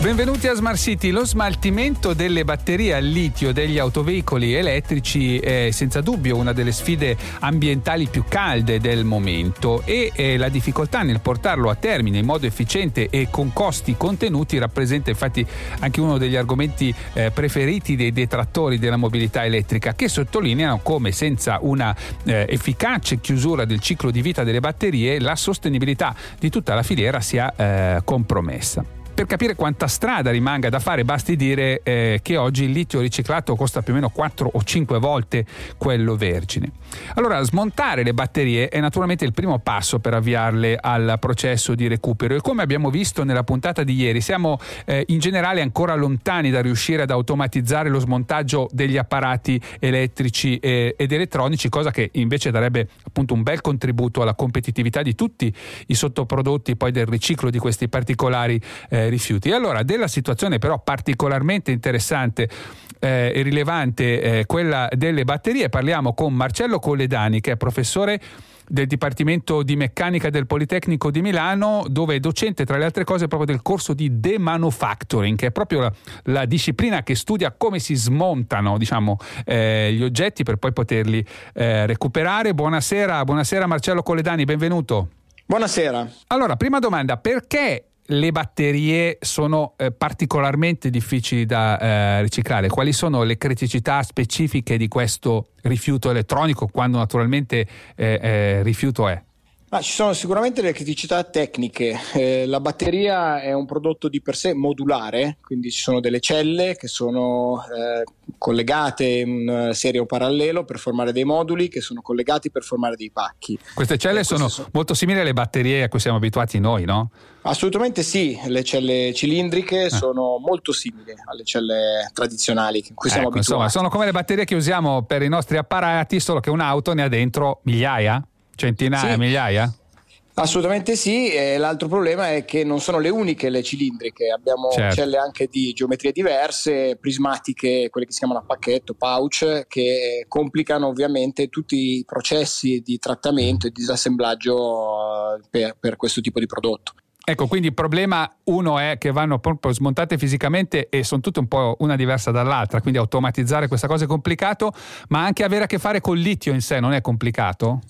Benvenuti a Smart City. Lo smaltimento delle batterie al litio degli autoveicoli elettrici è senza dubbio una delle sfide ambientali più calde del momento e eh, la difficoltà nel portarlo a termine in modo efficiente e con costi contenuti rappresenta infatti anche uno degli argomenti eh, preferiti dei detrattori della mobilità elettrica che sottolineano come senza una eh, efficace chiusura del ciclo di vita delle batterie la sostenibilità di tutta la filiera sia compromessa. Per capire quanta strada rimanga da fare basti dire eh, che oggi il litio riciclato costa più o meno 4 o 5 volte quello vergine. Allora smontare le batterie è naturalmente il primo passo per avviarle al processo di recupero e come abbiamo visto nella puntata di ieri siamo eh, in generale ancora lontani da riuscire ad automatizzare lo smontaggio degli apparati elettrici e, ed elettronici, cosa che invece darebbe appunto un bel contributo alla competitività di tutti i sottoprodotti poi del riciclo di questi particolari eh, rifiuti. E allora della situazione però particolarmente interessante eh, e rilevante, eh, quella delle batterie, parliamo con Marcello Colledani che è professore del Dipartimento di Meccanica del Politecnico di Milano, dove è docente tra le altre cose proprio del corso di demanufacturing, che è proprio la, la disciplina che studia come si smontano diciamo, eh, gli oggetti per poi poterli eh, recuperare. Buonasera, buonasera Marcello Colledani, benvenuto. Buonasera. Allora, prima domanda, perché le batterie sono eh, particolarmente difficili da eh, riciclare. Quali sono le criticità specifiche di questo rifiuto elettronico quando naturalmente eh, eh rifiuto è? Ah, ci sono sicuramente delle criticità tecniche. Eh, la batteria è un prodotto di per sé modulare, quindi ci sono delle celle che sono eh, collegate in serie o parallelo per formare dei moduli che sono collegati per formare dei pacchi. Queste celle sono, sono molto simili alle batterie a cui siamo abituati noi, no? Assolutamente sì, le celle cilindriche eh. sono molto simili alle celle tradizionali in cui siamo ecco, abituati. Insomma, sono come le batterie che usiamo per i nostri apparati, solo che un'auto ne ha dentro migliaia? Centinaia, sì. migliaia? Assolutamente sì, e l'altro problema è che non sono le uniche le cilindriche, abbiamo certo. celle anche di geometrie diverse, prismatiche, quelle che si chiamano a pacchetto, pouch, che complicano ovviamente tutti i processi di trattamento e disassemblaggio eh, per, per questo tipo di prodotto. Ecco, quindi il problema uno è che vanno proprio smontate fisicamente e sono tutte un po' una diversa dall'altra, quindi automatizzare questa cosa è complicato, ma anche avere a che fare col litio in sé non è complicato?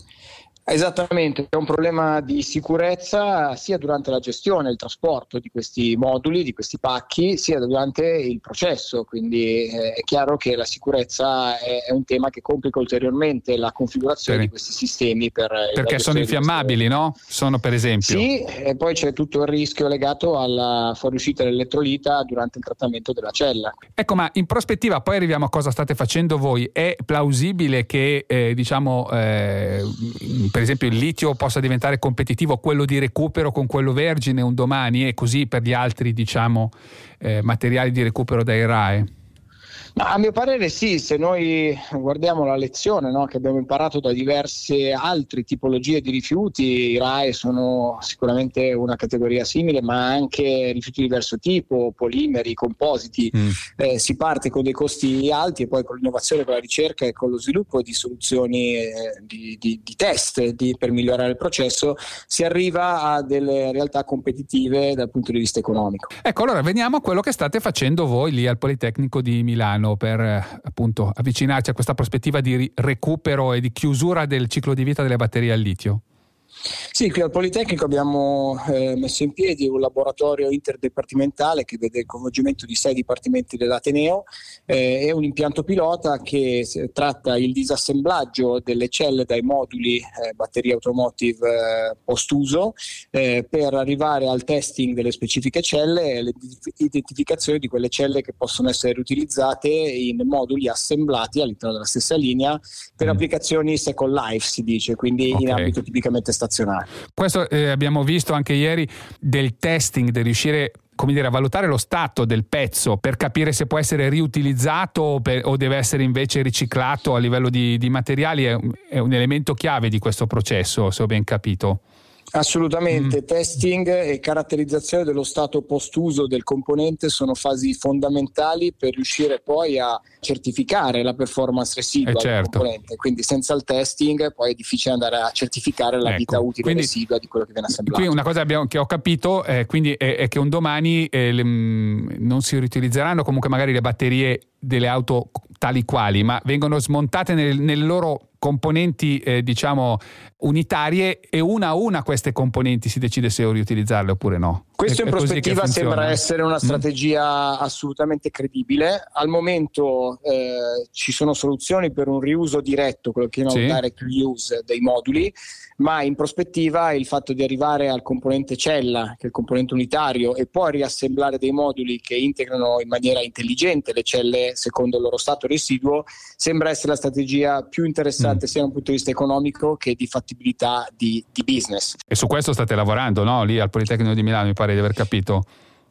Esattamente, è un problema di sicurezza sia durante la gestione, il trasporto di questi moduli, di questi pacchi, sia durante il processo, quindi eh, è chiaro che la sicurezza è, è, un tema che complica ulteriormente la configurazione sì. di questi sistemi. Per Perché sono infiammabili, no? Sono per esempio. Sì, e poi c'è tutto il rischio legato alla fuoriuscita dell'elettrolita durante il trattamento della cella. Ecco, ma in prospettiva poi arriviamo a cosa state facendo voi. È plausibile che, eh, diciamo, eh, per esempio il litio possa diventare competitivo quello di recupero con quello vergine un domani e così per gli altri diciamo, eh, materiali di recupero dai RAE? Ma a mio parere sì, se noi guardiamo la lezione no, che abbiamo imparato da diverse altre tipologie di rifiuti, i RAE sono sicuramente una categoria simile, ma anche rifiuti di diverso tipo, polimeri, compositi, mm. eh, si parte con dei costi alti e poi con l'innovazione, con la ricerca e con lo sviluppo di soluzioni eh, di, di, di, test di, per migliorare il processo, si arriva a delle realtà competitive dal punto di vista economico. Ecco, allora veniamo a quello che state facendo voi lì al Politecnico di Milano piano per eh, appunto avvicinarci a questa prospettiva di recupero e di chiusura del ciclo di vita delle batterie al litio? Sì, qui al Politecnico abbiamo eh, messo in piedi un laboratorio interdipartimentale che vede il coinvolgimento di sei dipartimenti dell'Ateneo eh, e un impianto pilota che tratta il disassemblaggio delle celle dai moduli eh, batterie automotive eh, post-uso eh, per arrivare al testing delle specifiche celle e l'identificazione di quelle celle che possono essere riutilizzate in moduli assemblati all'interno della stessa linea per mm. applicazioni second life, si dice, quindi okay. in ambito tipicamente stazionario nazionale. Questo eh, abbiamo visto anche ieri del testing, del riuscire come dire, a valutare lo stato del pezzo per capire se può essere riutilizzato o, per, o deve essere invece riciclato a livello di, di materiali è, è, un elemento chiave di questo processo, se ho ben capito. Assolutamente, mm. testing e caratterizzazione dello stato post-uso del componente sono fasi fondamentali per riuscire poi a certificare la performance residua eh certo. del componente, quindi senza il testing poi è difficile andare a certificare la ecco. vita utile quindi, residua di quello che viene assemblato. Qui una cosa abbiamo, che ho capito eh, è, è, che un domani eh, le, mm, non si riutilizzeranno comunque magari le batterie delle auto tali quali, ma vengono smontate nel, nelle loro componenti eh, diciamo unitarie e una a una queste componenti si decide se riutilizzarle oppure no. Questo è, in prospettiva sembra essere una mm. strategia mm. assolutamente credibile. Al momento eh, ci sono soluzioni per un riuso diretto, quello che chiamiamo sì. direct reuse dei moduli, ma in prospettiva il fatto di arrivare al componente cella, che è il componente unitario, e poi riassemblare dei moduli che integrano in maniera intelligente le celle secondo il loro stato residuo, sembra essere la strategia più interessante mm. sia da un punto di vista economico che di fattibilità di, di business. E su questo state lavorando, no? Lì al Politecnico di Milano, mi pare di aver capito.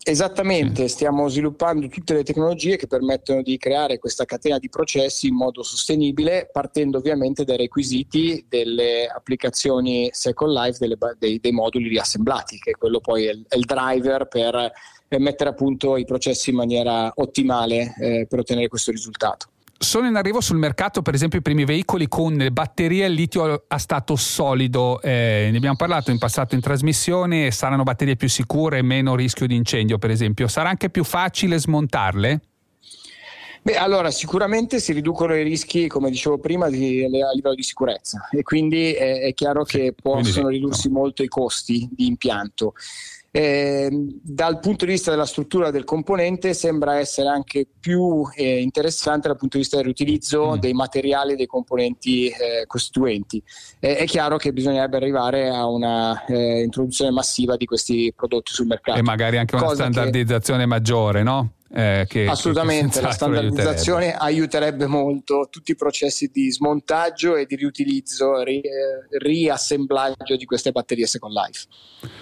Esattamente, stiamo sviluppando tutte le tecnologie che permettono di creare questa catena di processi in modo sostenibile, partendo ovviamente dai requisiti delle applicazioni Second Life delle, dei, dei, moduli riassemblati, che quello poi è il, è il driver per, per, mettere a punto i processi in maniera ottimale eh, per ottenere questo risultato sono in arrivo sul mercato per esempio i primi veicoli con batterie al litio a stato solido, eh, ne abbiamo parlato in passato in trasmissione, saranno batterie più sicure, meno rischio di incendio per esempio, sarà anche più facile smontarle? Beh, allora sicuramente si riducono i rischi, come dicevo prima, di, a livello di sicurezza e quindi è, è chiaro che possono ridursi molto i costi di impianto. Eh, dal punto di vista della struttura del componente sembra essere anche più eh, interessante dal punto di vista del riutilizzo mm. dei materiali e dei componenti eh, costituenti. è chiaro che bisognerebbe arrivare a una eh, introduzione massiva di questi prodotti sul mercato. E magari anche una standardizzazione che... maggiore, no? Eh, che, Assolutamente, che la standardizzazione aiuterebbe. aiuterebbe. molto tutti i processi di smontaggio e di riutilizzo e ri, riassemblaggio di queste batterie Second Life.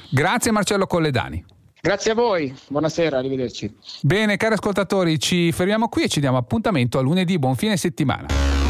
Grazie Marcello Colledani. Grazie a voi, buonasera, arrivederci. Bene, cari ascoltatori, ci fermiamo qui e ci diamo appuntamento a lunedì. Buon fine settimana.